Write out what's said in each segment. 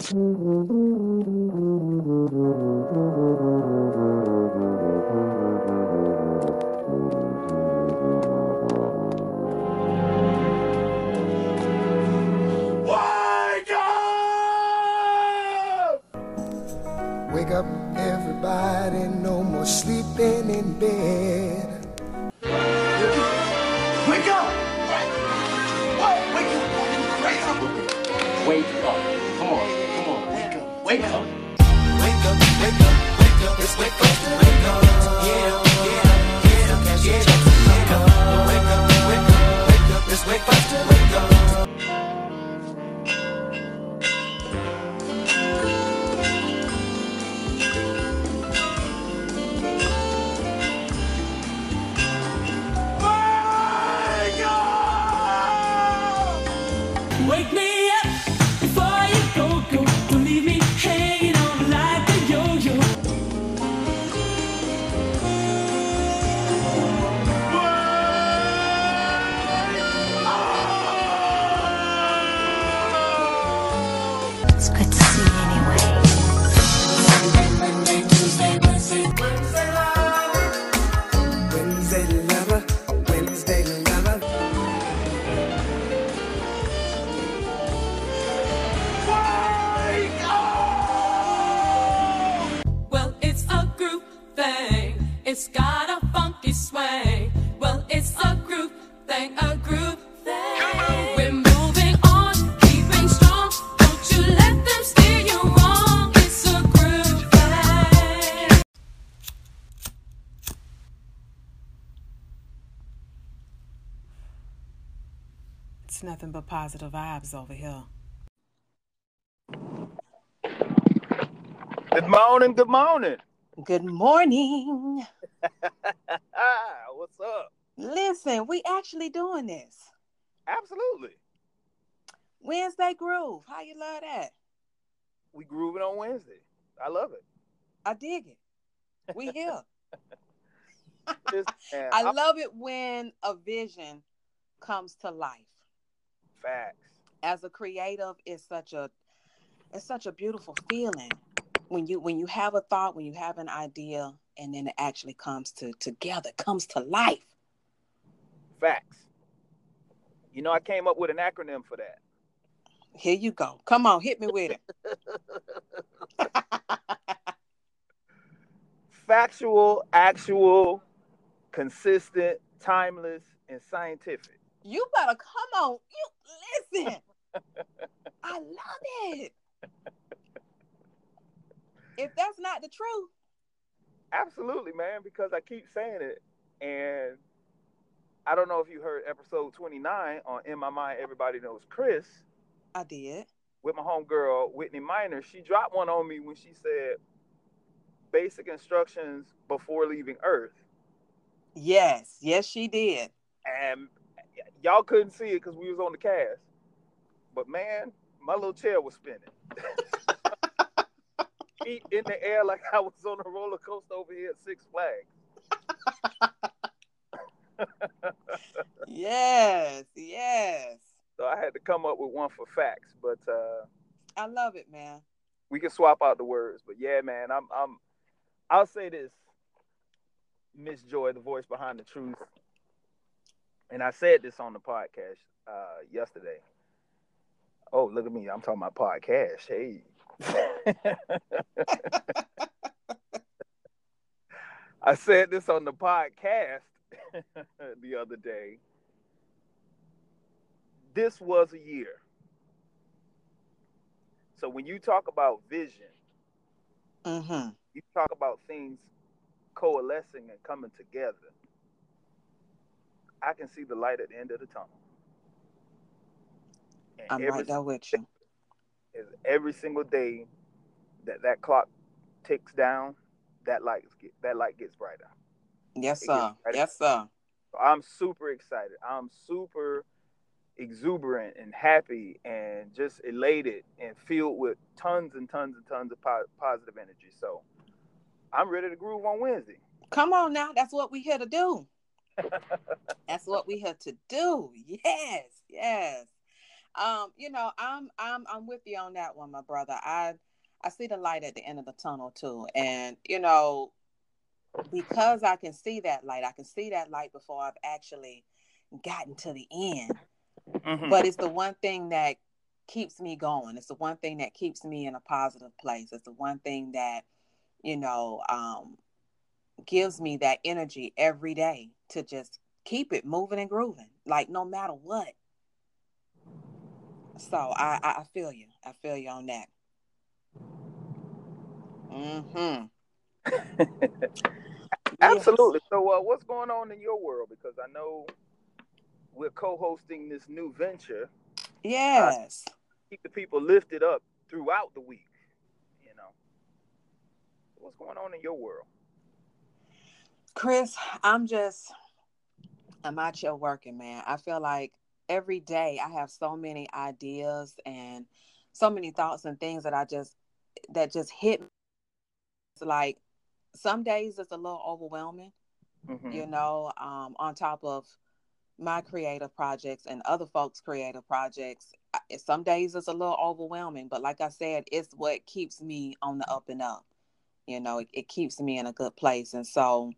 Wake up! Everybody, no more sleeping in bed. Wake up, wake up, yeah, It's got a funky swing. Well, it's a group thing, a group thing. We're moving on, keeping strong. Don't you let them steer you wrong. It's a group thing. It's nothing but positive vibes over here. Good morning, good morning. Good morning. What's up? Listen, we actually doing this. Absolutely. Wednesday groove. How you love that? We grooving on Wednesday. I love it. I dig it. We here. Listen, I I'm- love it when a vision comes to life. facts. As a creative, it's such a it's such a beautiful feeling when you when you have a thought, when you have an idea, and then it actually comes to together, comes to life. Facts. You know, I came up with an acronym for that. Here you go. Come on, hit me with it. Factual, actual, consistent, timeless, and scientific. You better come on. You listen. I love it. If that's not the truth, Absolutely, man, because I keep saying it. And I don't know if you heard episode 29 on In My Mind, Everybody Knows Chris. I did. with my homegirl Whitney Miner, she dropped one on me when she said basic instructions before leaving Earth. Yes, yes, she did. And y'all couldn't see it because we was on the cast. But man, my little chair was spinning. Feet in the air like I was on a roller coaster over here at Six Flags. Yes, yes. So I had to come up with one for facts. But uh I love it, man. we can swap out the words. But yeah, man, I'm I'm I'll say this. Miss Joy, the voice behind the truth. And I said this on the podcast uh yesterday. Oh, look at me. I'm talking about podcast. Hey. I said this on the podcast the other day. This was a year. So when you talk about vision, Mm-hmm. you talk about things coalescing and coming together. I can see the light at the end of the tunnel. And I'm right there with you. Every single day that that clock ticks down, that light get, that light gets brighter. Yes, sir. brighter. Yes, sir. So I'm super excited. I'm super exuberant and happy and just elated and filled with tons and tons and tons of po- positive energy. So I'm ready to groove on Wednesday. Come on now. That's what we here to do. That's what we here to do. Yes, yes. Um, you know, I'm I'm I'm with you on that one, my brother. I I see the light at the end of the tunnel too. And you know, because I can see that light, I can see that light before I've actually gotten to the end. Mhm. But it's the one thing that keeps me going. It's the one thing that keeps me in a positive place. It's the one thing that, you know, um, gives me that energy every day to just keep it moving and grooving, like no matter what. So I, I, I feel you. I feel you on that. Mm-hmm. Absolutely. So, uh, what's going on in your world? Because I know we're co-hosting this new venture. Yes. Keep the people lifted up throughout the week. You know, what's going on in your world? Chris, I'm just, I'm out here working, man. I feel like every day I have so many ideas and so many thoughts and things that I just, that just hit me. It's like some days it's a little overwhelming, Mhm. you know, um, on top of my creative projects and other folks' creative projects. Some days it's a little overwhelming, but like I said, it's what keeps me on the up and up. You know, it, it keeps me in a good place. And so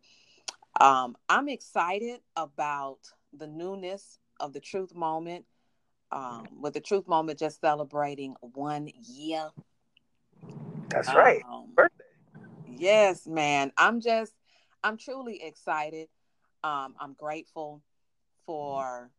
um, I'm excited about the newness of the truth moment. Um, with the truth moment just celebrating one year. That's right. Um, Birthday. Yes, man. I'm just, I'm truly excited. Um, I'm grateful for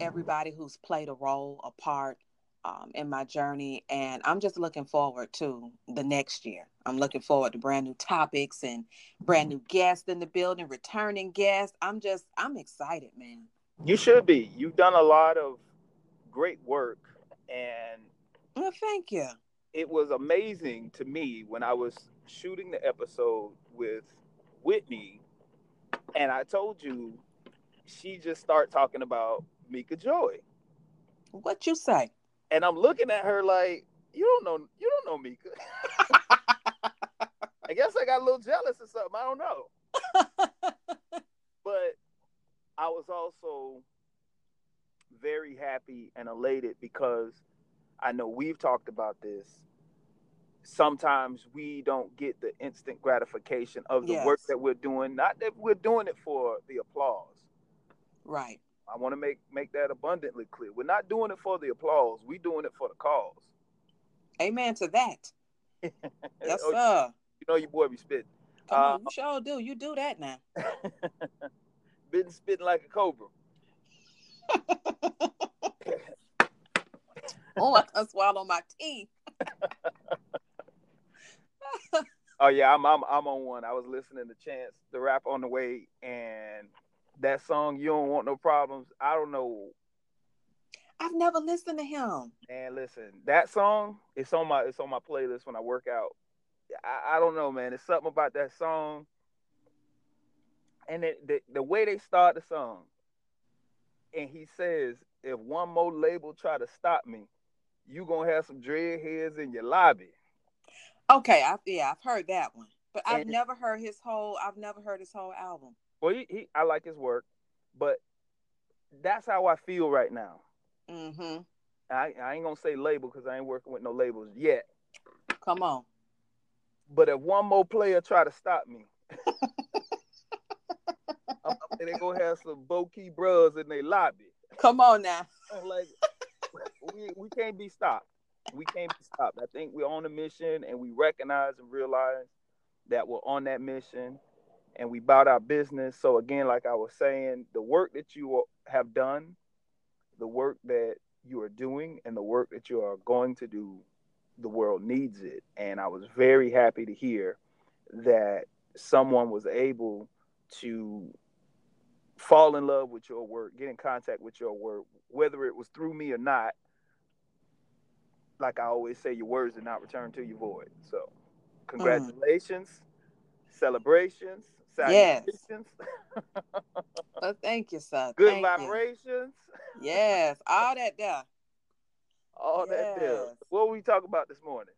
everybody who's played a role, a part um, in my journey. And I'm just looking forward to the next year. I'm looking forward to brand new topics and brand new guests in the building, returning guests. I'm just, I'm excited, man. You should be. You've done a lot of great work, and Well, thank you. it was amazing to me when I was shooting the episode with Whitney, and I told you she just started talking about Mika Joy, What you say? and I'm looking at her like, you don't know, you don't know Mika. I guess I got a little jealous or something. I don't know, but I was also very happy and elated because I know we've talked about this. Sometimes we don't get the instant gratification of the work that we're doing. Not that we're doing it for the applause. right. I want to make make that abundantly clear. We're not doing it for the applause. We're doing it for the cause. Amen to that. Yes, Oh, sir. You know your boy be spitting. Come Uh, on, you sure do. You do that now. Been spitting like a cobra. Oh, I can swallow my teeth. Oh yeah, I'm I'm I'm on one. I was listening to Chance the rap on the way, and that song "You Don't Want No Problems." I don't know, I've never listened to him. And Listen, that song it's on my it's on my playlist when I work out. I, I don't know, man. It's something about that song, and it, the the way they start the song, and he says, "If one more label try to stop me, you gonna have some dreadheads in your lobby." Okay, I, yeah, I've heard that one, but I've And- never heard his whole. I've never heard his whole album. Well, he, he I like his work, but that's how I feel right now. Mm-hmm. I, I ain't gonna say label because I ain't working with no labels yet. Come on. But if one more player try to stop me, they gonna have some Boki bros in their lobby. Come on now. I'm like, we we can't be stopped. We can't be stopped. I think we're on a mission, and we recognize and realize that we're on that mission, and we about our business. So again, like I was saying, the work that you have done, the work that you are doing, and the work that you are going to do, the world needs it. And I was very happy to hear that someone was able to fall in love with your work, get in contact with your work, whether it was through me or not. Like I always say, your words did not return to you void. So, congratulations, celebrations, Yes. Well, thank you, sir. good Thank you. vibrations, Yes, all that there. all that there. What were we talking about this morning?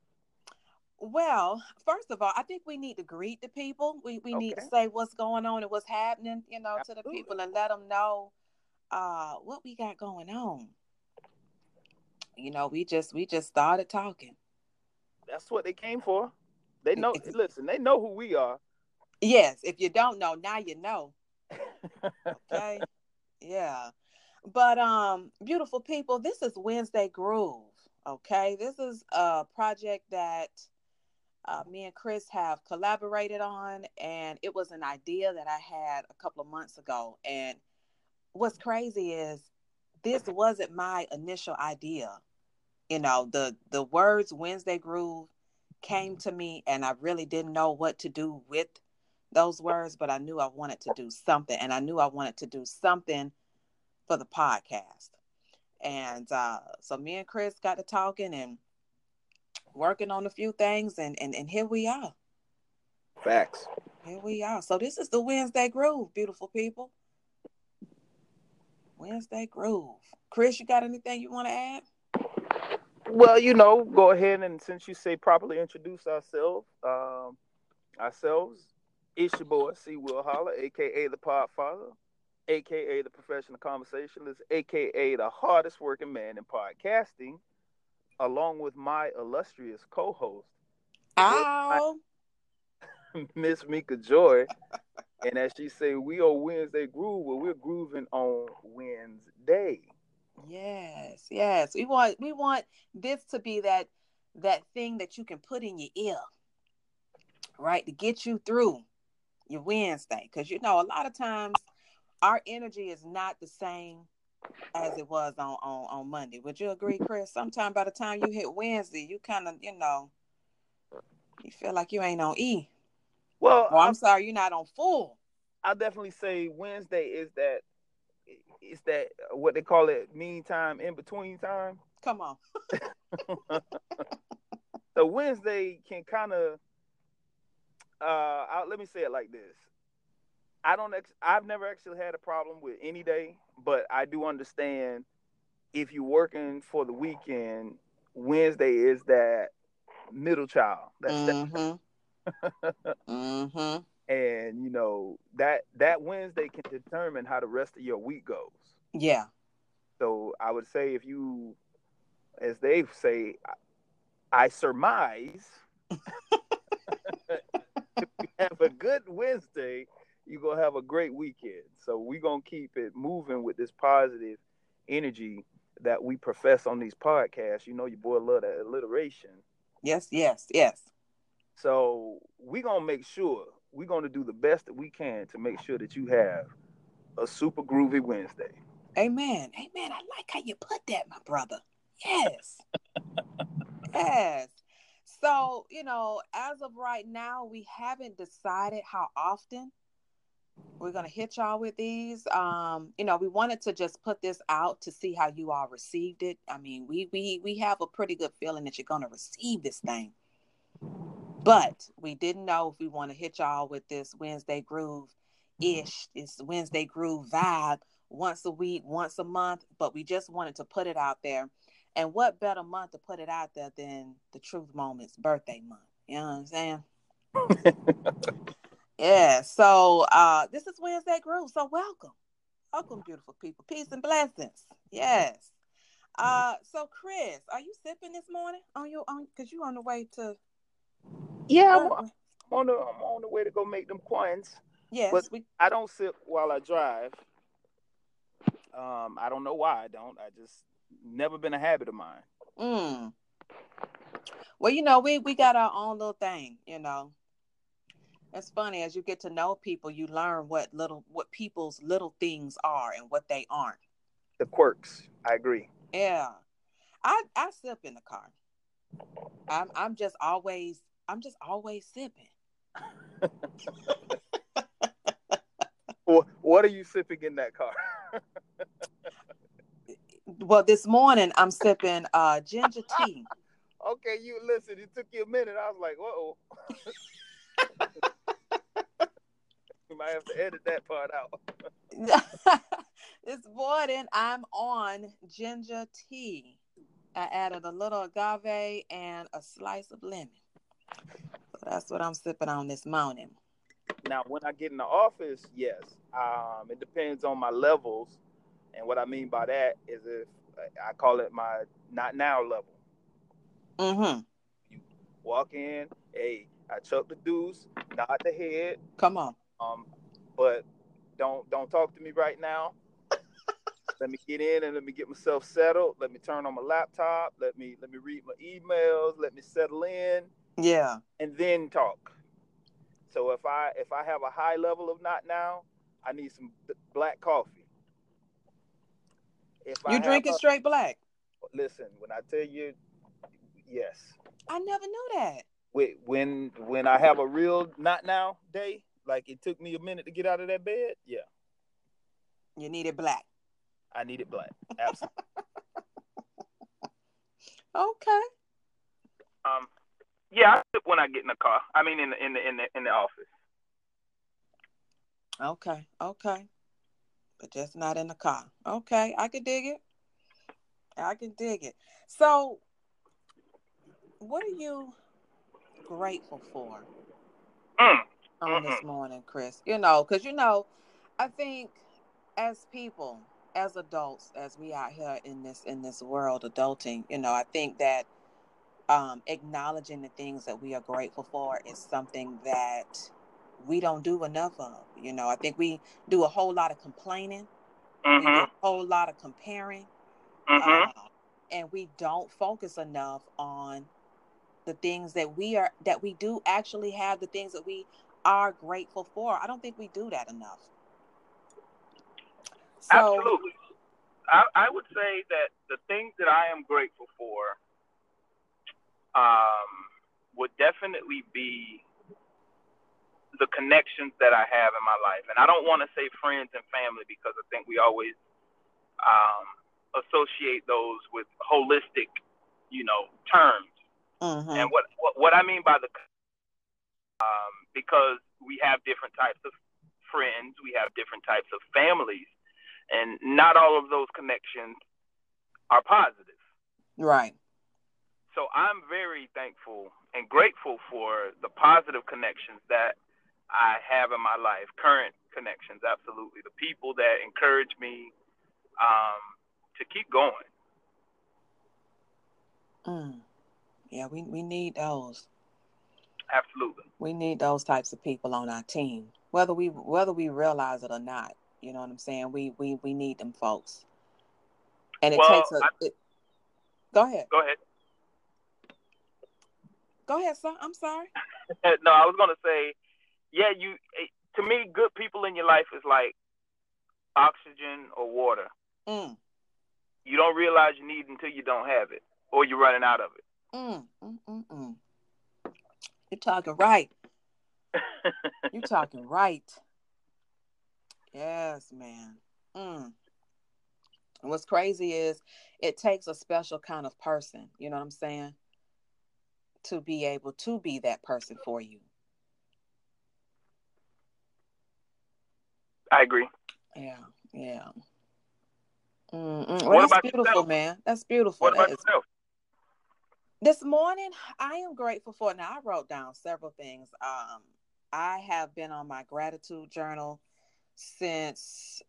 Well, first of all, I think we need to greet the people. We we need to say what's going on and what's happening, you know, to the people and let them know uh what we got going on. You know, we just we just started talking. That's what they came for. They know. Listen, they know who we are. Yes, if you don't know, now you know. Okay. yeah. But um, beautiful people, this is Wednesday Groove. Okay. This is a project that uh, me and Chris have collaborated on, and it was an idea that I had a couple of months ago. And what's crazy is this wasn't my initial idea. You know, the the words Wednesday Groove came to me, and I really didn't know what to do with those words, but I knew I wanted to do something, and I knew I wanted to do something for the podcast. And uh, so me and Chris got to talking and working on a few things, and and, and here we are. Facts. Here we are. So this is the Wednesday Groove, beautiful people. Wednesday Groove. Chris, you got anything you want to add? Well, you know, go ahead and since you say properly introduce ourselves, um, ourselves, it's your boy C. Will Holler, aka the Podfather, aka the professional conversationalist, aka the hardest working man in podcasting, along with my illustrious co-host, Ow. Miss Mika Joy. and as she say, we are Wednesday Groove, well, we're grooving on Wednesday. Yes, yes. We want we want this to be that that thing that you can put in your ear, right, to get you through your Wednesday. Because you know, a lot of times our energy is not the same as it was on on, on Monday. Would you agree, Chris? Sometime by the time you hit Wednesday, you kind of you know you feel like you ain't on E. Well, I'm I'm, sorry, you're not on full. I definitely say Wednesday is that it's that what they call it mean time in between time. Come on. So Wednesday can kind of uh I, let me say it like this. I don't ex- I've never actually had a problem with any day, but I do understand if you're working for the weekend, Wednesday is that middle child. That's Mm-hmm. mm-hmm. and you know that that Wednesday can determine how the rest of your week goes. Yeah. So I would say if you, as they say, I surmise, if you have a good Wednesday, you're gonna have a great weekend. So we're gonna keep it moving with this positive energy that we profess on these podcasts. You know, your boy love that alliteration. Yes, yes, yes. So we're gonna make sure we're gonna do the best that we can to make sure that you have a super groovy Wednesday. Amen. Amen. I like how you put that, my brother. Yes. yes. So, you know, as of right now, we haven't decided how often we're going to hit y'all with these. Um, you know, we wanted to just put this out to see how you all received it. I mean, we we we have a pretty good feeling that you're going to receive this thing. But we didn't know if we want to hit y'all with this Wednesday groove ish, this Wednesday groove vibe once a week, once a month, but we just wanted to put it out there. And what better month to put it out there than the Truth Moments birthday month? You know what I'm saying? yeah. So uh this is Wednesday Groove. So welcome. Welcome, beautiful people. Peace and blessings. Yes. Uh so Chris, are you sipping this morning on your on because you on the way to Yeah, I'm. I'm on the I'm on the way to go make them coins. Yes, but- we I don't sip while I drive. Um, I don't know why I don't. I just never been a habit of mine. Mm. Well, you know, we we got our own little thing, you know. It's funny as you get to know people, you learn what little what people's little things are and what they aren't. The quirks. I agree. Yeah. I I sip in the car. I'm I'm just always I'm just always sipping. What What are you sipping in that car? Well, this morning I'm sipping uh ginger tea. okay, you listen. It took you a minute. I was like, "Whoa." You might have to edit that part out. this morning I'm on ginger tea. I added a little agave and a slice of lemon. So that's what I'm sipping on this morning. Now, when I get in the office, yes, um, it depends on my levels, and what I mean by that is if I call it my not now level. Mm-hmm. Walk in, hey, I chuck the deuce, nod the head, Come on. Um, but don't don't talk to me right now. let me get in and let me get myself settled. Let me turn on my laptop. Let me let me read my emails. Let me settle in, Yeah. and then talk. So if I if I have a high level of not now, I need some black coffee. If I You drinking a- straight black? listen, when I tell you, yes. I never knew that. Wait, when when I have a real not now day, like it took me a minute to get out of that bed, yeah, You need it black. I need it black. Absolutely. Okay. um, yeah, I sip when I get in the car. I mean, in the in the in the in the office. Okay. Okay. But just not in the car. Okay. I can dig it. I can dig it. So, what are you grateful for Mm. On this Mm-mm. morning, Chris? You know, because, you know, I think as people, as adults, as we out here in this in this world adulting, you know, I think that um, acknowledging the things that we are grateful for is something that we don't do enough of. You know, I think we do a whole lot of complaining, we do Mhm. a whole lot of comparing, Mhm. uh, and we don't focus enough on the things that we are that we do actually have the things that we are grateful for. I don't think we do that enough. So, Absolutely. I, I would say that the things that I am grateful for um, would definitely be the connections that I have in my life. And I don't want to say friends and family because I think we always um, associate those with holistic, you know, terms. mhm, And what, what what I mean by the um, because we have different types of friends, we have different types of families, and not all of those connections are positive. right. So I'm very thankful and grateful for the positive connections that I have in my life, current connections, absolutely. The people that encourage me um, to keep going. Mm. Yeah, we, we need those. Absolutely. We need those types of people on our team, whether we whether we realize it or not. You know what I'm saying? We we we need them folks, and it Well, takes a. I- It, go ahead, Go ahead. go ahead, sir. I'm sorry. no, I was gonna say, yeah, you. eh, To me, good people in your life is like oxygen or water. Mm, You don't realize you need until you don't have it, or you're running out of it. mm, mm, mm, mm. You're talking right. You're talking right. Yes, man. Mm. And what's crazy is it takes a special kind of person. You know what I'm saying? To be able to be that person for you. I agree. Yeah, yeah. Mm-mm. Well, What that's about beautiful, yourself? man. That's beautiful. What That about is- yourself? This morning, I am grateful for. Now, I wrote down several things. Um, I have been on my gratitude journal since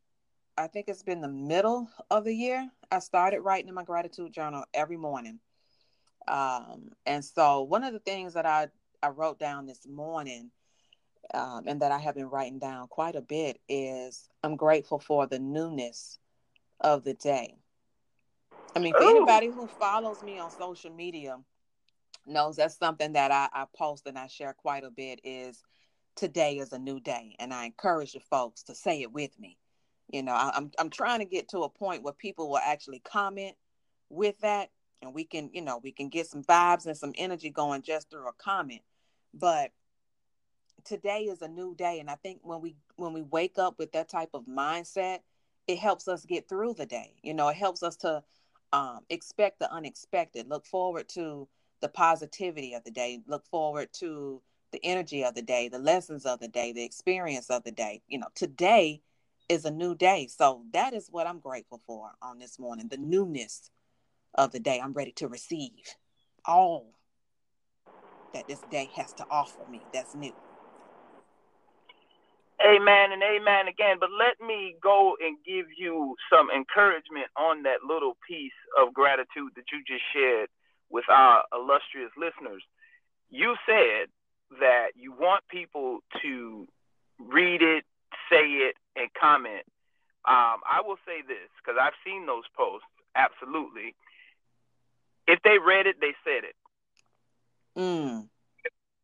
I think it's been the middle of the year. I started writing in my gratitude journal every morning. Um, and so, one of the things that I I wrote down this morning, um, and that I have been writing down quite a bit, is I'm grateful for the newness of the day. I mean, Ooh. anybody who follows me on social media knows that's something that I, I post and I share quite a bit is today is a new day. And I encourage the folks to say it with me. You know, I, I'm I'm trying to get to a point where people will actually comment with that and we can, you know, we can get some vibes and some energy going just through a comment. But today is a new day. And I think when we when we wake up with that type of mindset, it helps us get through the day. You know, it helps us to um, expect the unexpected, look forward to the positivity of the day, look forward to the energy of the day, the lessons of the day, the experience of the day. You know, today is a new day. So that is what I'm grateful for on this morning the newness of the day. I'm ready to receive all that this day has to offer me that's new. Amen and amen again. But let me go and give you some encouragement on that little piece of gratitude that you just shared with our illustrious listeners. You said that you want people to read it, say it, and comment. Um, I will say this because I've seen those posts. Absolutely. If they read it, they said it. Mm.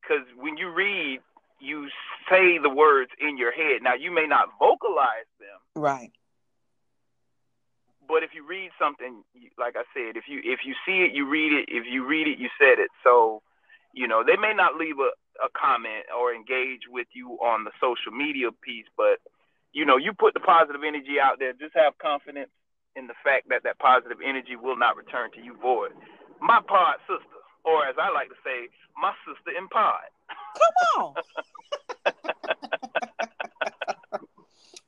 Because when you read, you say the words in your head. Now you may not vocalize them, Right. but if you read something, like I said, if you if you see it, you read it. If you read it, you said it. So, you know, they may not leave a, a comment or engage with you on the social media piece, but you know, you put the positive energy out there. Just have confidence in the fact that that positive energy will not return to you void. My pod sister, or as I like to say, my sister in pod. Come on.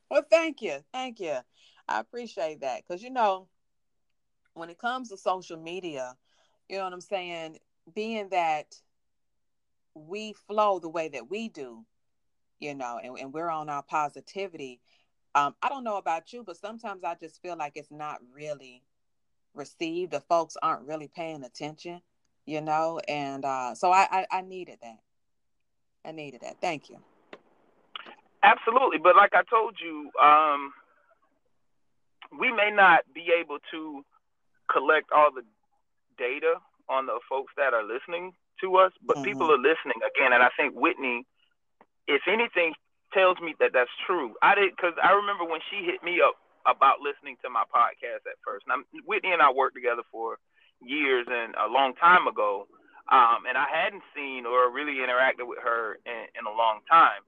well, thank you. Thank you. I appreciate that. Because, you know, when it comes to social media, you know what I'm saying? Being that we flow the way that we do, you know, and, and we're on our positivity. Um, I don't know about you, but sometimes I just feel like it's not really received. The folks aren't really paying attention, you know, and uh, so I, I I needed that. I needed that. Thank you. Absolutely, but like I told you, um, we may not be able to collect all the data on the folks that are listening to us, but Mhm. people are listening again, and I think Whitney, if anything, tells me that that's true. I did because I remember when she hit me up about listening to my podcast at first. Now, Whitney and I worked together for years and a long time ago, um, and I hadn't seen or really interacted with her in, in a long time.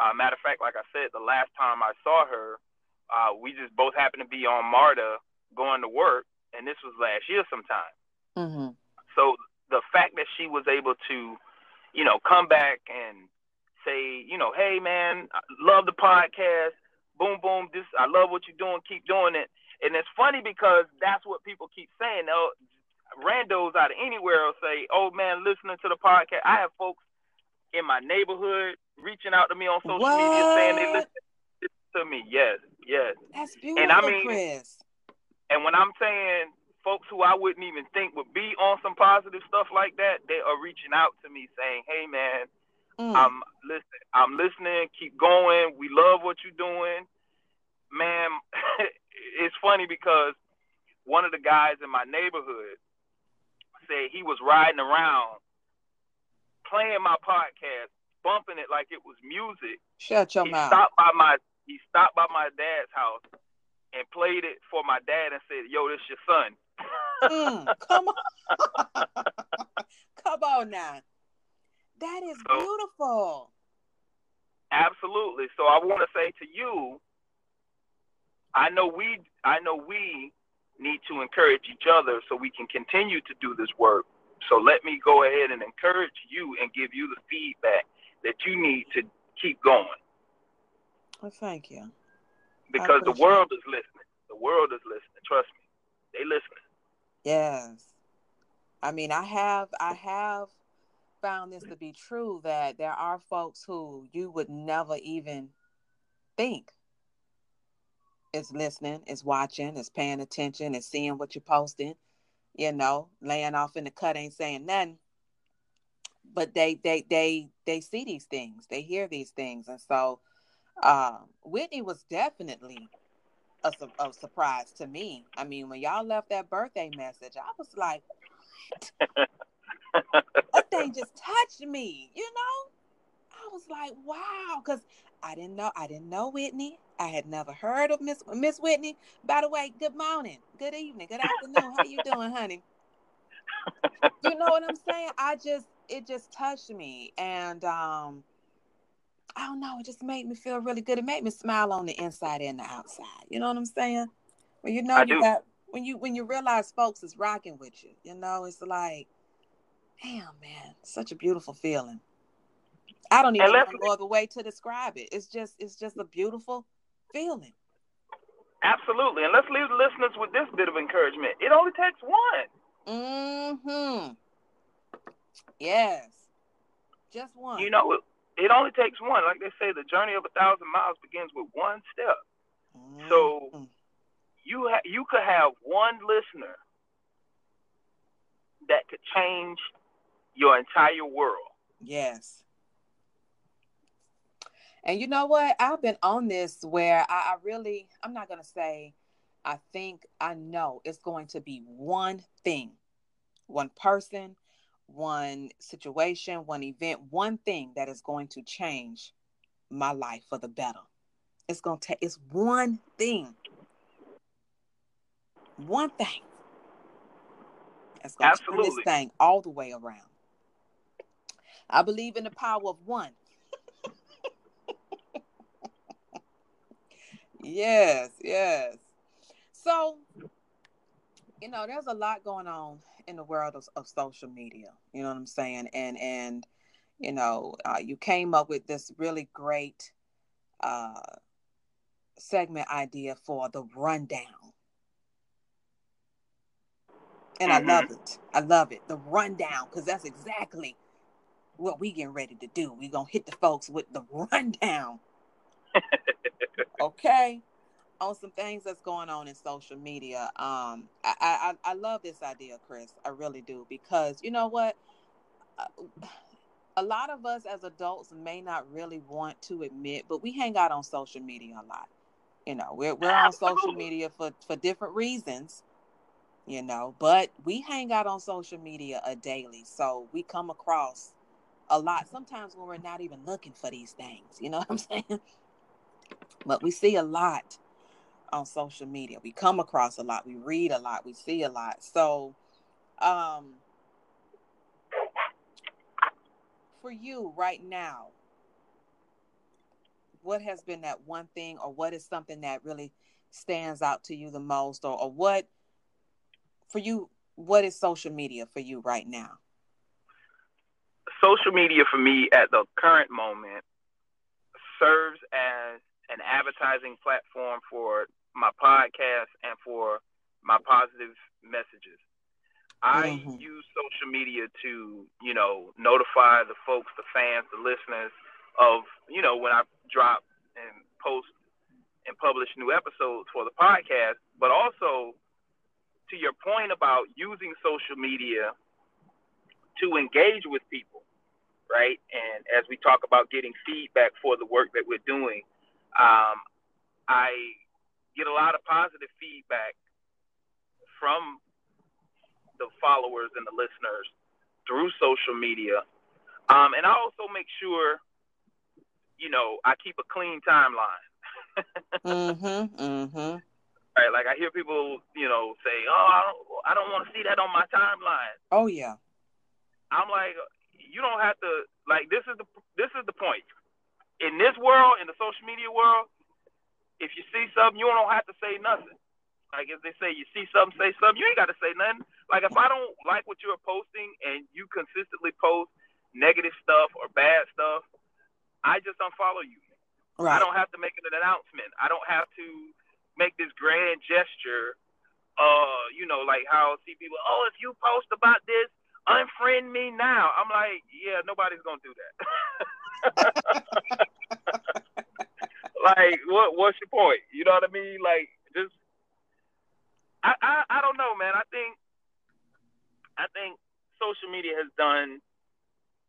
Uh, matter of fact, like I said, the last time I saw her, uh, we just both happened to be on MARTA going to work, and this was last year sometime. Mm-hmm. So the fact that she was able to, you know, come back and say, you know, hey man, I love the podcast. Boom, boom. This I love what you're doing. Keep doing it. And it's funny because that's what people keep saying. They'll, randos out of anywhere will say, "Oh man, listening to the podcast." I have folks in my neighborhood reaching out to me on social media saying they listen to me. Yes, yes. That's beautiful, And I mean- Chris. And when I'm saying folks who I wouldn't even think would be on some positive stuff like that, they are reaching out to me saying, "Hey, man, Mm. I'm listen, I'm listening. Keep going. We love what you're doing, man." it's funny because one of the guys in my neighborhood said he was riding around playing my podcast, bumping it like it was music. Shut your he mouth. stopped by my he stopped by my dad's house and played it for my dad and said, "Yo, this your son." Mm, come on. come on now. That is So- beautiful. Absolutely. So I want to say to you, I know we I know we need to encourage each other so we can continue to do this work. So let me go ahead and encourage you and give you the feedback that you need to keep going Well, thank you. because the world is listening. The world is listening. Trust me. They listening. Yes. I mean, I have I have found this to be true that there are folks who you would never even think is listening, is watching, is paying attention, is seeing what you're posting, you know, laying off in the cut ain't saying nothing. But they they they they see these things, they hear these things. And so uh, Whitney was definitely a, a surprise to me. I mean, when y'all left that birthday message, I was like, that thing just touched me, you know? I was like, wow, because I didn't know I didn't know Whitney. I had never heard of Miss Miss Whitney. By the way, good morning, good evening, good afternoon. How you doing, honey? You know what I'm saying? I just it just touched me. And um I don't know, it just made me feel really good. It made me smile on the inside and the outside. You know what I'm saying? When you know I you do. got when you when you realize folks is rocking with you, you know, it's like, damn man, such a beautiful feeling. I don't even know other way to describe it. It's just it's just a beautiful feeling. Absolutely. And let's leave the listeners with this bit of encouragement. It only takes one. Mm-hmm. Yes. Just one. You know, it, it only takes one. Like they say, the journey of a thousand miles begins with one step. So Mhm. you ha- you could have one listener that could change your entire world. Yes. And you know what? I've been on this where I, I really, I'm not going to say, I think, I know it's going to be one thing, one person, one situation, one event, one thing that is going to change my life for the better. It's going to take, it's one thing. One thing. That's going to turn this Absolutely. thing all the way around. I believe in the power of one. Yes, yes. So, you know, there's a lot going on in the world of, of social media. You know what I'm saying? And and you know, uh, you came up with this really great uh, segment idea for the rundown. And I love it. I love it. The rundown, because that's exactly what we getting ready to do. we gonna hit the folks with the rundown. okay. On some things that's going on in social media. Um, I, I I love this idea, Chris. I really do because you know what, Uh, a lot of us as adults may not really want to admit, but we hang out on social media a lot. You know, we're we're on social media for for different reasons. You know, but we hang out on social media a daily, so we come across a lot. Sometimes when we're not even looking for these things, you know what I'm saying? But we see a lot on social media. We come across a lot. We read a lot. We see a lot. So, um, for you right now, what has been that one thing, or what is something that really stands out to you the most, or, or what for you? What is social media for you right now? Social media for me at the current moment serves as an advertising platform for my podcast and for my positive messages. I Mhm. use social media to, you know, notify the folks, the fans, the listeners of, you know, when I drop and post and publish new episodes for the podcast, but also to your point about using social media to engage with people, right? And as we talk about getting feedback for the work that we're doing, um, I get a lot of positive feedback from the followers and the listeners through social media. Um, and I also make sure, you know, I keep a clean timeline. Mm-hmm. Mm-hmm. Right? Like I hear people, you know, say, "Oh, I don't, I don't want to see that on my timeline." Oh yeah. I'm like, you don't have to. Like this is the this is the point. In this world, in the social media world, if you see something, you don't have to say nothing. Like if they say you see something, say something. You ain't got to say nothing. Like if I don't like what you're posting and you consistently post negative stuff or bad stuff, I just unfollow you. Right. I don't have to make an announcement. I don't have to make this grand gesture. Uh, you know, like how I see people. Oh, if you post about this, unfriend me now. I'm like, yeah, nobody's gonna do that. like, what? What's your point? You know what I mean? Like, just, I, I, I don't know, man. I think, I think social media has done,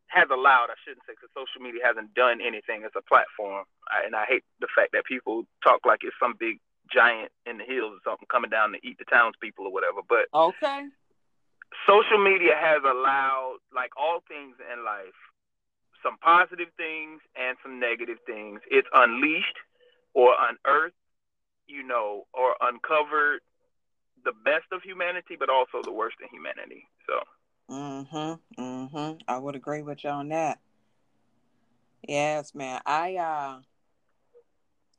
has allowed. I shouldn't say because social media hasn't done anything as a platform, I, and I hate the fact that people talk like it's some big giant in the hills or something coming down to eat the townspeople or whatever. But Okay. social media has allowed, like all things in life, some positive things and some negative things. It's unleashed or unearthed, you know, or uncovered the best of humanity, but also the worst in humanity. So, Mm-hmm. Mm-hmm. I would agree with you on that. Yes, man. I uh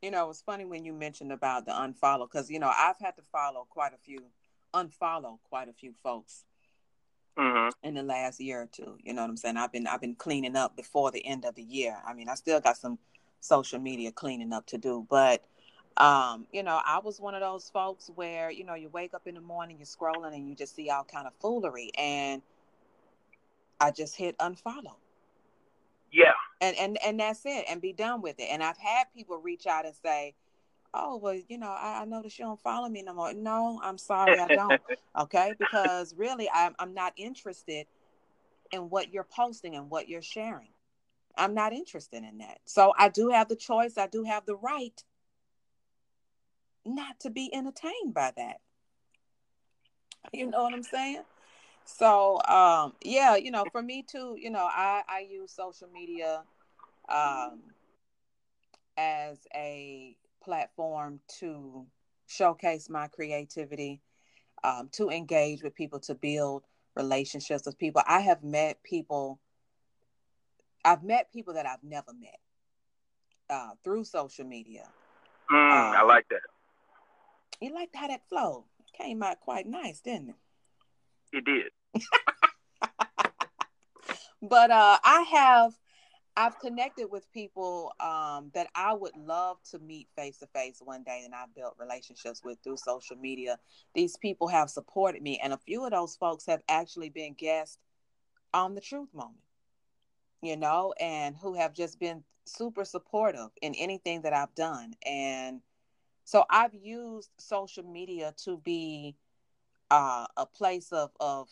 you know, it's funny when you mentioned about the unfollow, because you know, I've had to follow quite a few unfollow quite a few folks mhm. in the last year or two. You know what I'm saying? I've been I've been cleaning up before the end of the year. I mean, I still got some social media cleaning up to do, but um, you know, I was one of those folks where, you know, you wake up in the morning, you're scrolling and you just see all kind of foolery and I just hit unfollow. yeah, and and and that's it and be done with it and i've had people reach out and say oh well you know i, I noticed you don't follow me no more. No i'm sorry i don't okay? Because really I'm, I'm not interested in what you're posting and what you're sharing. I'm not interested in that. So i do have the choice i do have the right not to be entertained by that. You know what i'm saying? So um yeah you know for me too you know i i use social media um as a platform to showcase my creativity um to engage with people to build relationships with people i have met people i've met people that i've never met uh through social media Mm, I Um, like that. you liked how that flowed came out quite nice didn't it It did. but uh i have i've connected with people um that i would love to meet face to face one day and i've built relationships with through social media. These people have supported me and a few of those folks have actually been guests on the truth moment you know and who have just been super supportive in anything that i've done. And so i've used social media to be uh, a place of of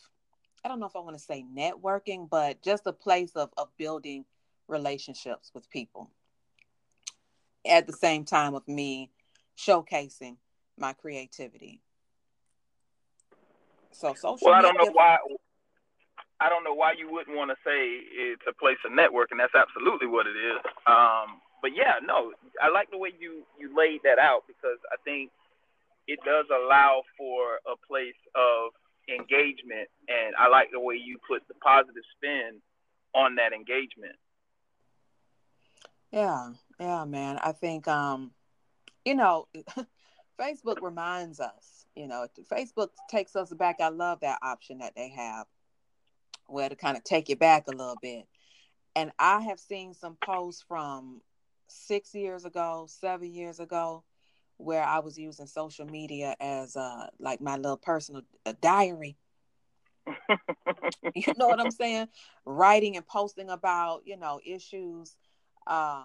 I don't know if I want to say networking, but just a place of of building relationships with people. At the same time of me showcasing my creativity. So social Well, I don't know why. I don't know why you wouldn't want to say it's a place of networking. That's absolutely what it is. Um, but yeah, no, I like the way you you laid that out because I think it does allow for a place of engagement, and I like the way you put the positive spin on that engagement. Yeah, yeah, man. I think um, you know, Facebook reminds us, you know, Facebook takes us back. I love that option that they have where to kind of take it back a little bit. And I have seen some posts from six years ago, seven years ago, where I was using social media as uh like my little personal uh, diary. You know what I'm saying? Writing and posting about, you know, issues uh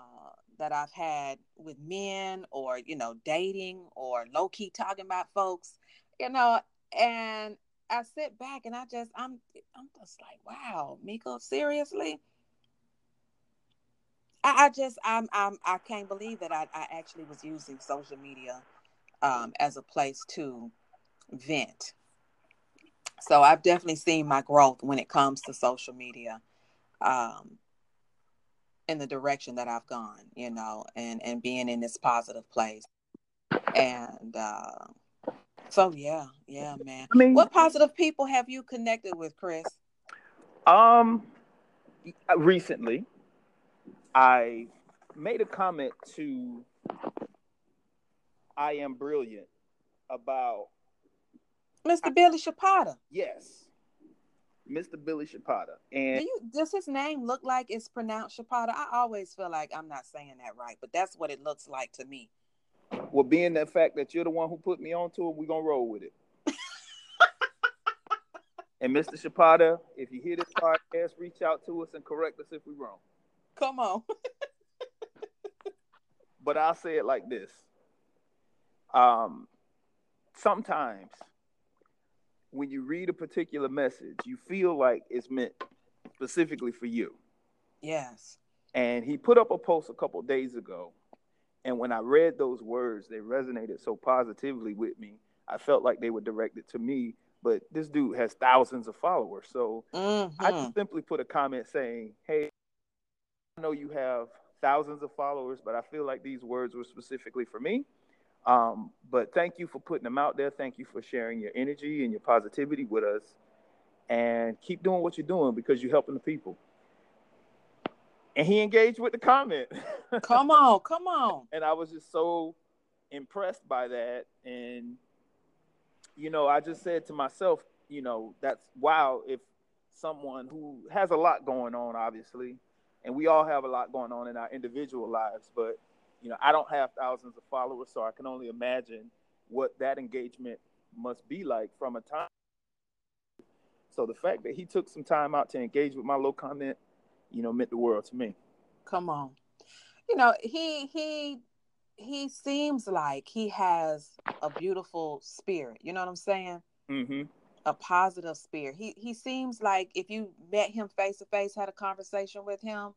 that I've had with men or, you know, dating or low key talking about folks, you know, and I sit back and I just I'm I'm just like, wow, Miko, seriously? I, I just I'm I'm I can't believe that I, I actually was using social media um as a place to vent. So I've definitely seen my growth when it comes to social media. Um in the direction that I've gone, you know, and and being in this positive place. And uh so yeah, yeah, man. I mean, What positive people have you connected with, Chris? Um, recently, I made a comment to I Am Brilliant about Mr. Billy Chapata. yes, Mr. Billy Chapata, Do and you does his name look like it's pronounced Chapata? I always feel like I'm not saying that right, but that's what it looks like to me. well, being the fact that you're the one who put me onto it, we're gonna roll with it. and Mr. Chapata, if you hear this podcast, reach out to us and correct us if we're wrong. Come on. but I'll say it like this. Um, sometimes when you read a particular message, you feel like it's meant specifically for you. Yes. And he put up a post a couple days ago. And when I read those words, they resonated so positively with me. I felt like they were directed to me. But this dude has thousands of followers. So I Mhm. just simply put a comment saying, Hey, I know you have thousands of followers, but I feel like these words were specifically for me. Um, but thank you for putting them out there. Thank you for sharing your energy and your positivity with us. And keep doing what you're doing because you're helping the people. And he engaged with the comment. Come on, come on. and I was just so impressed by that. And you know, I just said to myself, you know, that's wow. If someone who has a lot going on, obviously, and we all have a lot going on in our individual lives, but you know, I don't have thousands of followers, so I can only imagine what that engagement must be like from a time. So the fact that he took some time out to engage with my little comment, you know, meant the world to me. Come on. You know, he he he seems like he has a beautiful spirit. You know what I'm saying? Mm-hmm. A positive spirit. He he seems like if you met him face to face, had a conversation with him,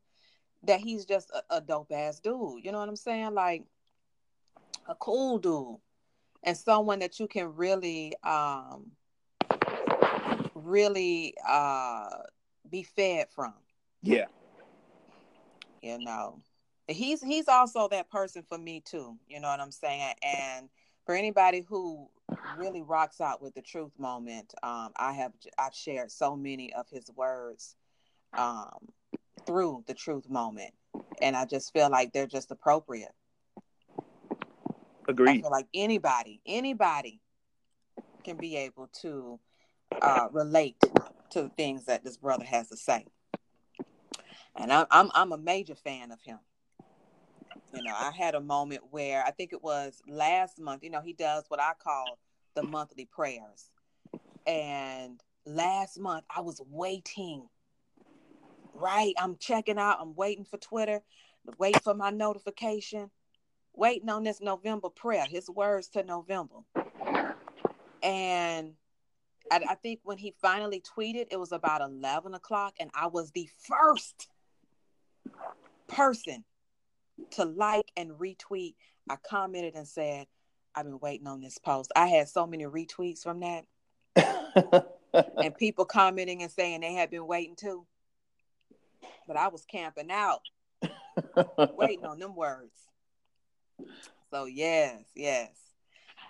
that he's just a, a dope ass dude. You know what I'm saying? Like a cool dude. And someone that you can really um really uh be fed from. Yeah. you know he's he's also that person for me too you know what i'm saying and for anybody who really rocks out with the truth moment um i have i've shared so many of his words um through the truth moment and i just feel like they're just appropriate i Agreed. feel like anybody anybody can be able to uh relate to the things that this brother has to say and I'm I'm I'm a major fan of him. You know, I had a moment where I think it was last month. You know, he does what I call the monthly prayers, and last month I was waiting. Right, I'm checking out. I'm waiting for Twitter, wait for my notification, waiting on this November prayer. His words to November, and I, I think when he finally tweeted, it was about 11 o'clock, and I was the first person to like and retweet. I commented and said, I've been waiting on this post. I had so many retweets from that, and people commenting and saying they had been waiting too. But I was camping out, waiting on them words. So, yes, yes.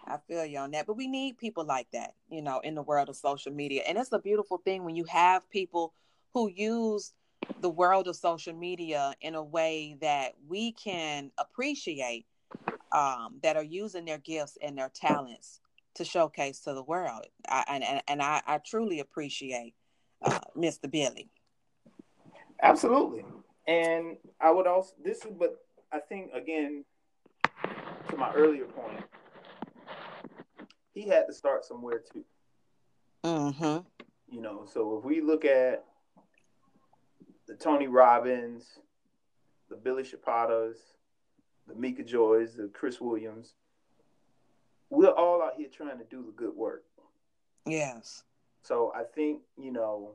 I feel you on that. But we need people like that, you know, in the world of social media. And it's a beautiful thing when you have people who use the world of social media in a way that we can appreciate, um, that are using their gifts and their talents to showcase to the world. I, and, and, and I, I truly appreciate uh, Mr. Billy. Absolutely. And I would also this is but I think again to my earlier point, he had to start somewhere too. Mm-hmm. You know, so if we look at the Tony Robbins, the Billy Chapatas, the Mika Joys, the Chris Williams, we're all out here trying to do the good work. Yes. So I think, you know,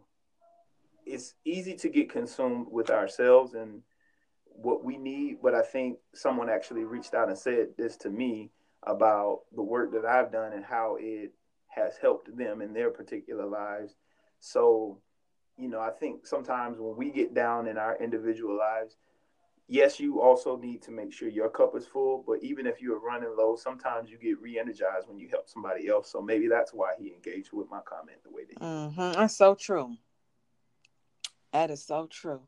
it's easy to get consumed with ourselves and what we need, but I think someone actually reached out and said this to me about the work that I've done and how it has helped them in their particular lives. So, you know, I think sometimes when we get down in our individual lives, yes, you also need to make sure your cup is full, but even if you're running low, sometimes you get re-energized when you help somebody else. So maybe that's why he engaged with my comment the way that he Mm-hmm. That's so true. That is so true.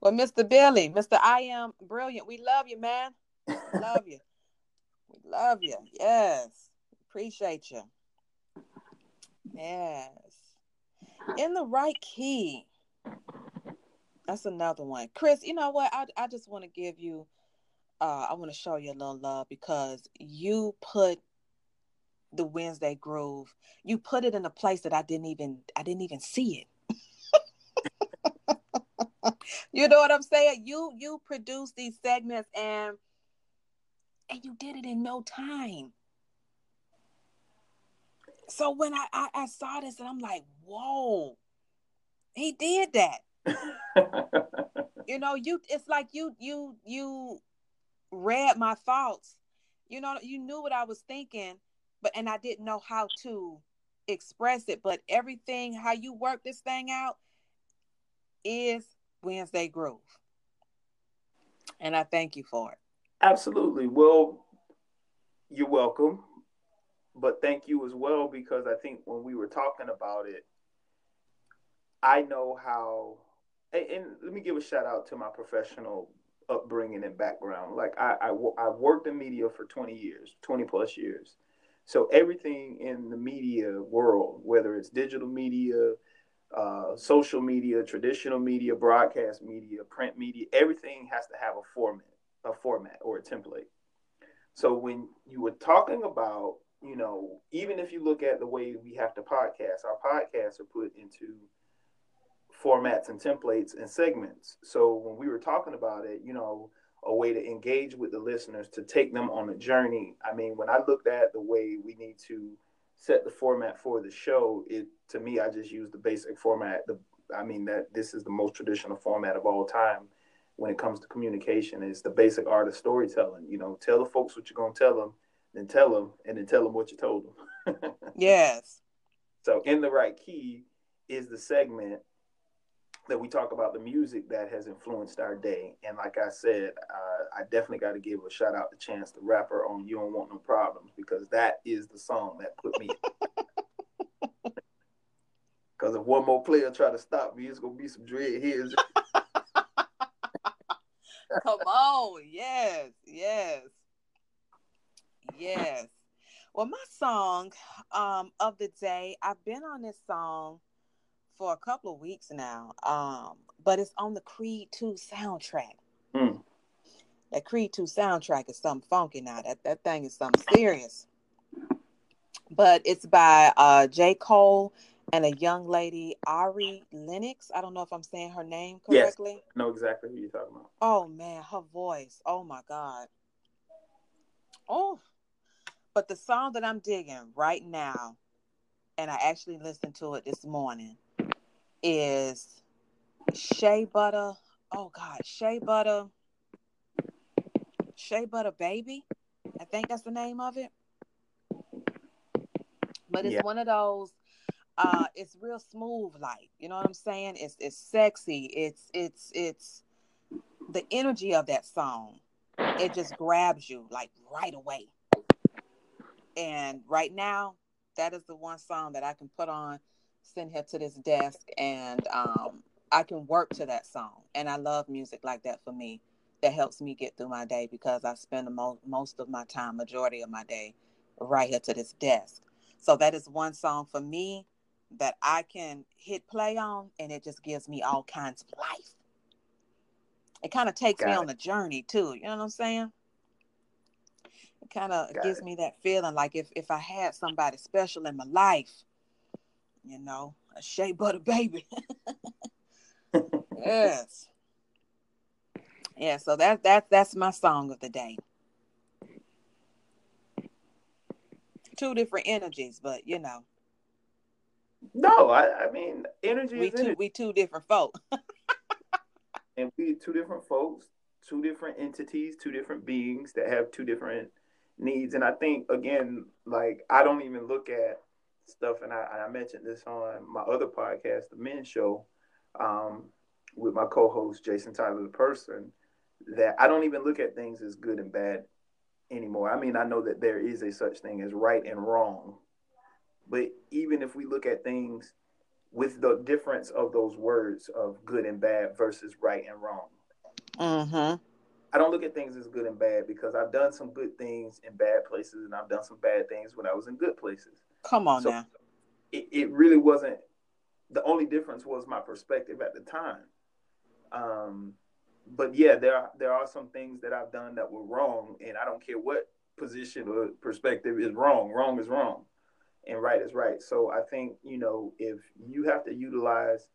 Well, Mr. Billy, Mr. I am brilliant. We love you, man. Love you. We love you. Yes. Appreciate you. Yes. In the right key. That's another one. Chris, you know what? I, I just want to give you, uh, I want to show you a little love because you put the Wednesday groove, you put it in a place that I didn't even, I didn't even see it. You know what I'm saying? You you produce these segments and and you did it in no time. So when I, I, I saw this and I'm like, whoa, he did that. You know, you it's like you you you read my thoughts. You know, you knew what I was thinking, but and I didn't know how to express it. But everything, how you work this thing out, is Wednesday Groove. And I thank you for it. Absolutely. Well, you're welcome. But thank you as well because I think when we were talking about it, I know how. And, let me give a shout out to my professional upbringing and background. Like I, I, I've worked in media for 20 years, 20 plus years. So everything in the media world, whether it's digital media, uh, social media, traditional media, broadcast media, print media, everything has to have a format, a format or a template. So when you were talking about, you know, even if you look at the way we have to podcast, our podcasts are put into formats and templates and segments. So when we were talking about it, you know, a way to engage with the listeners to take them on a journey. I mean, when I looked at the way we need to set the format for the show, it to me, I just use the basic format. The I mean that this is the most traditional format of all time when it comes to communication. It's the basic art of storytelling. You know, tell the folks what you're gonna tell them, then tell them, and then tell them what you told them. Yes. So, in the right key is the segment that we talk about the music that has influenced our day. And like I said, uh, I definitely got to give a shout out to Chance the Rapper on "You Don't Want No Problems" because that is the song that put me. Because if one more player try to stop me, it's gonna be some dread heads. Come on. Yes. Yes. Yes. Well, my song um, of the day, I've been on this song for a couple of weeks now, um, but it's on the Creed 2 soundtrack. Hmm. That Creed 2 soundtrack is something funky now. That, that thing is something serious. But it's by uh, J. Cole and a young lady, Ari Lennox. I don't know if I'm saying her name correctly. Yes. know exactly who you're talking about. Oh man, her voice. Oh my god. Oh. But the song that I'm digging right now, and I actually listened to it this morning, is Shea Butter. Oh god, Shea Butter. Shea Butter Baby. I think that's the name of it. But it's Yeah. one of those uh it's real smooth like you know what i'm saying it's it's sexy it's it's it's the energy of that song it just grabs you like right away and right now that is the one song that i can put on send here to this desk and um i can work to that song and i love music like that for me that helps me get through my day because i spend the mo- most of my time majority of my day right here to this desk so that is one song for me that I can hit play on and it just gives me all kinds of life. It kind of takes me Got on a journey too, you know what I'm saying? It kind of gives it. me that feeling like if if I had somebody special in my life, you know, a shea butter baby. yes. Yeah, so that that that's my song of the day. Two different energies, but you know, No, I, I mean energy we is two energy. we two different folk. and we two different folks, two different entities, two different beings that have two different needs. And I think again, like I don't even look at stuff, and I, I mentioned this on my other podcast, the Men Show, um, with my co-host Jason Tyler, the person that I don't even look at things as good and bad anymore. I mean, I know that there is a such thing as right and wrong, but even if we look at things with the difference of those words of good and bad versus right and wrong. Mm-hmm. I don't look at things as good and bad because I've done some good things in bad places and I've done some bad things when I was in good places. Come on So- now. It, it really wasn't the only difference was my perspective at the time. Um, but yeah, there are, there are some things that I've done that were wrong, and I don't care what position or perspective is wrong. Wrong is wrong, and right is right. So I think you know if you have to utilize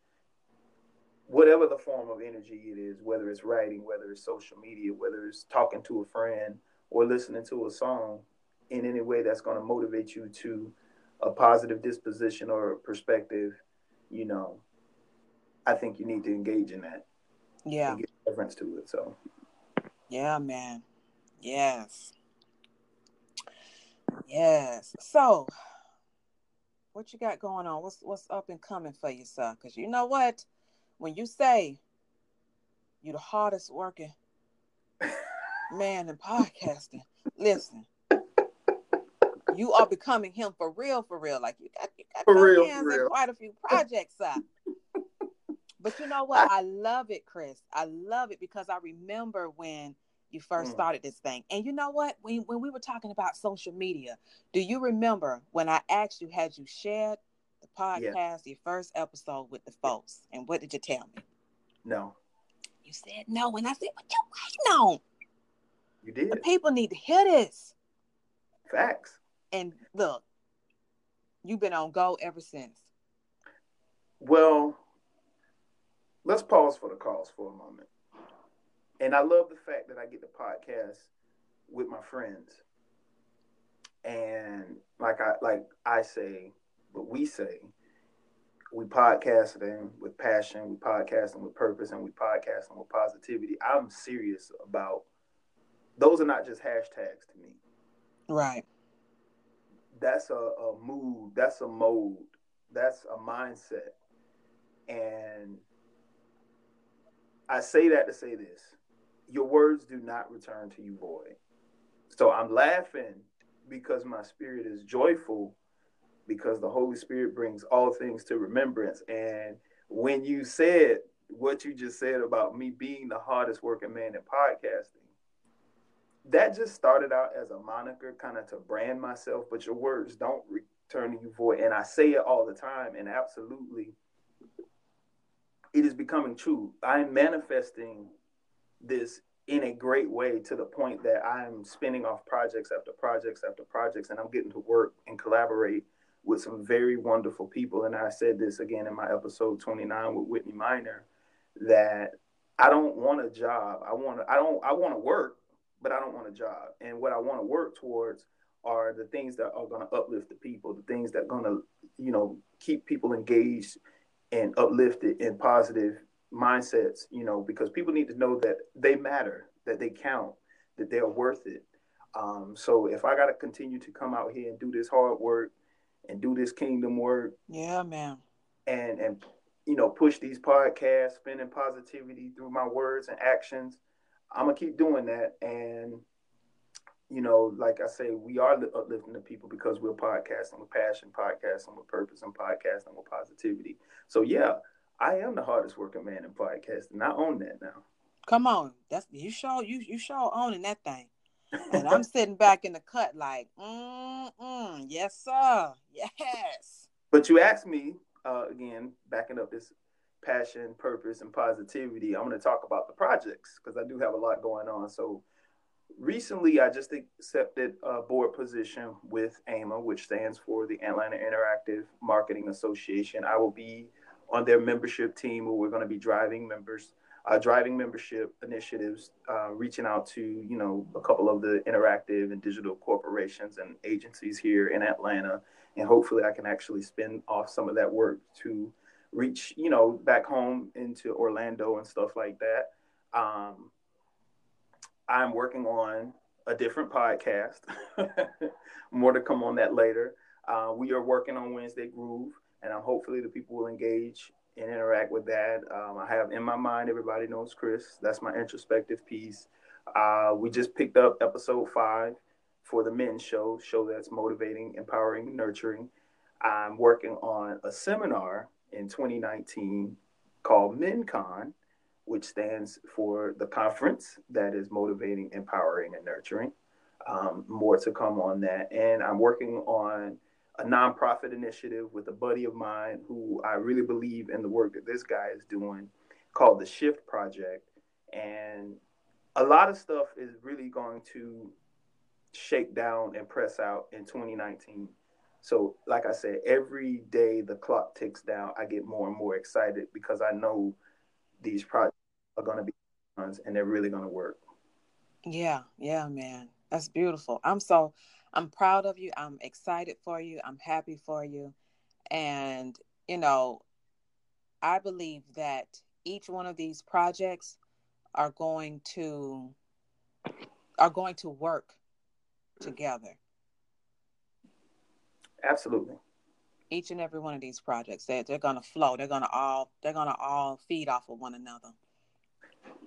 whatever the form of energy it is, whether it's writing, whether it's social media, whether it's talking to a friend or listening to a song in any way that's going to motivate you to a positive disposition or a perspective, you know, I think you need to engage in that Yeah. get reference to it. So Yeah, man. Yes. Yes. So, what you got going on? What's what's up and coming for you, sir? Because you know what, when you say you're the hardest working man in podcasting, listen, you are becoming him for real, for real. Like you got you got For your real, hands in real. quite a few projects, sir. But you know what? I love it, Chris. I love it because I remember when you first Mm. started this thing. And you know what? When when we were talking about social media, do you remember when I asked you, had you shared the podcast, your first episode with the folks? And what did you tell me? no, You said no. And I said, what you waiting on? you did. The people need to hear this. facts. And look, you've been on go ever since. Well, let's pause for the cause for a moment. And I love the fact that I get the podcast with my friends. And like I like I say, but we say, we podcasting with passion, we podcasting with purpose, and we podcasting with positivity. I'm serious about those are not just hashtags to me. Right. That's a, a mood, that's a mode, that's a mindset. And I say that to say this your words do not return to you void. So I'm laughing because my spirit is joyful because the Holy Spirit brings all things to remembrance. And when you said what you just said about me being the hardest working man in podcasting, that just started out as a moniker, kind of to brand myself, but your words don't return to you void. And I say it all the time, and absolutely, it is becoming true. I'm manifesting this in a great way to the point that I'm spinning off projects after projects after projects, and I'm getting to work and collaborate with some very wonderful people. And I said this again in my episode 29 with Whitney Miner that I don't want a job. I want to, I don't, I want to work, but I don't want a job. And what I want to work towards are the things that are going to uplift the people, the things that are going to, you know, keep people engaged and uplifted in positive mindsets, you know, because people need to know that they matter, that they count, that they're worth it. Um, so if I got to continue to come out here and do this hard work and do this kingdom work Yeah, man. and and you know push these podcasts, spinning positivity through my words and actions, I'm gonna keep doing that. And you know, like I say, we are uplifting the people because we're podcasting with passion, podcasting with purpose, and podcasting with positivity. So yeah, I am the hardest working man in podcasting. I own that now. Come on. That's you sure you you sure owning that thing. And I'm sitting back in the cut like, mm mm, yes, sir. Yes. But you asked me uh, again, backing up this passion, purpose, and positivity. I'm going to talk about the projects because I do have a lot going on. So recently, I just accepted a board position with AMA, which stands for the Atlanta Interactive Marketing Association. I will be on their membership team where we're going to be driving members. Uh, driving membership initiatives, uh, reaching out to you know a couple of the interactive and digital corporations and agencies here in Atlanta, and hopefully I can actually spin off some of that work to reach you know back home into Orlando and stuff like that. Um, I'm working on a different podcast. More to come on that later. Uh, we are working on Wednesday Groove, and I'm hopefully the people will engage and interact with that. Um, I have in my mind, everybody knows Chris. That's my introspective piece. Uh, we just picked up episode five for the men's show, show that's motivating, empowering, nurturing. I'm working on a seminar in 2019 called MenCon, which stands for the conference that is motivating, empowering, and nurturing. Um, more to come on that. And I'm working on a nonprofit initiative with a buddy of mine who I really believe in the work that this guy is doing called the Shift Project. And a lot of stuff is really going to shake down and press out in 2019. So, like I said, every day the clock ticks down, I get more and more excited because I know these projects are going to be and they're really going to work. Yeah, yeah, man. That's beautiful. I'm so I'm proud of you. I'm excited for you. I'm happy for you. And, you know, I believe that each one of these projects are going to are going to work together. Absolutely. Each and every one of these projects, they're, they're gonna flow. They're gonna all they're gonna all feed off of one another.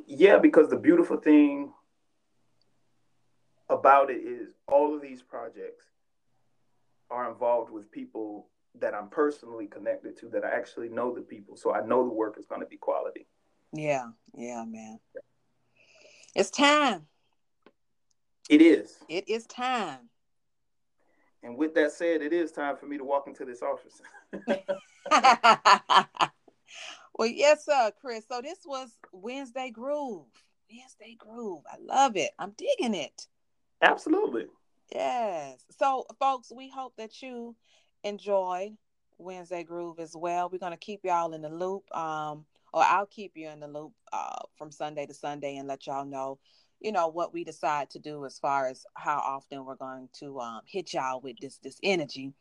Yeah, because the beautiful thing about it is all of these projects are involved with people that I'm personally connected to, that I actually know the people. So I know the work is going to be quality. Yeah, yeah, man. It's time. It is. It is time. And with that said, it is time for me to walk into this office. well, yes, sir, Chris. So this was Wednesday Groove. Wednesday Groove. I love it. I'm digging it. Absolutely. Yes. So, folks, we hope that you enjoyed Wednesday Groove as well. We're going to keep y'all in the loop. Um, or I'll keep you in the loop uh, from Sunday to Sunday and let y'all know, you know, what we decide to do as far as how often we're going to um, hit y'all with this this energy.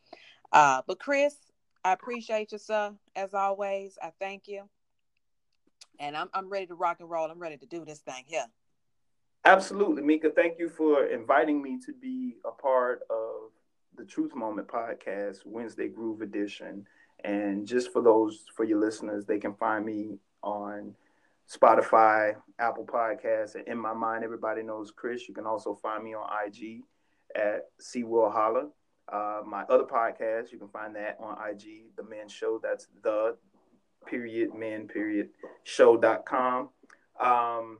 Uh, but Chris, I appreciate you, sir. As always, I thank you, and I'm I'm ready to rock and roll. I'm ready to do this thing here. Absolutely, Mika. Thank you for inviting me to be a part of the Truth Moment podcast, Wednesday Groove Edition. And just for those, for your listeners, they can find me on Spotify, Apple Podcasts, and in my mind, everybody knows Chris. You can also find me on IG at C Will Holla. Uh, my other podcast, you can find that on IG, The Men Show. That's the period men period show.com. Um,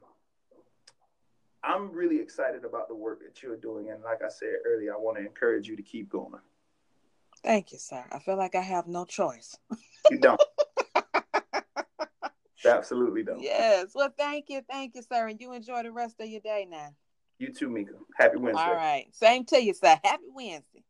I'm really excited about the work that you're doing. And like I said earlier, I want to encourage you to keep going. Thank you, sir. I feel like I have no choice. You don't. Absolutely don't. Yes. Well, thank you. Thank you, sir. And you enjoy the rest of your day now. You too, Mika. Happy Wednesday. All right. Same to you, sir. Happy Wednesday.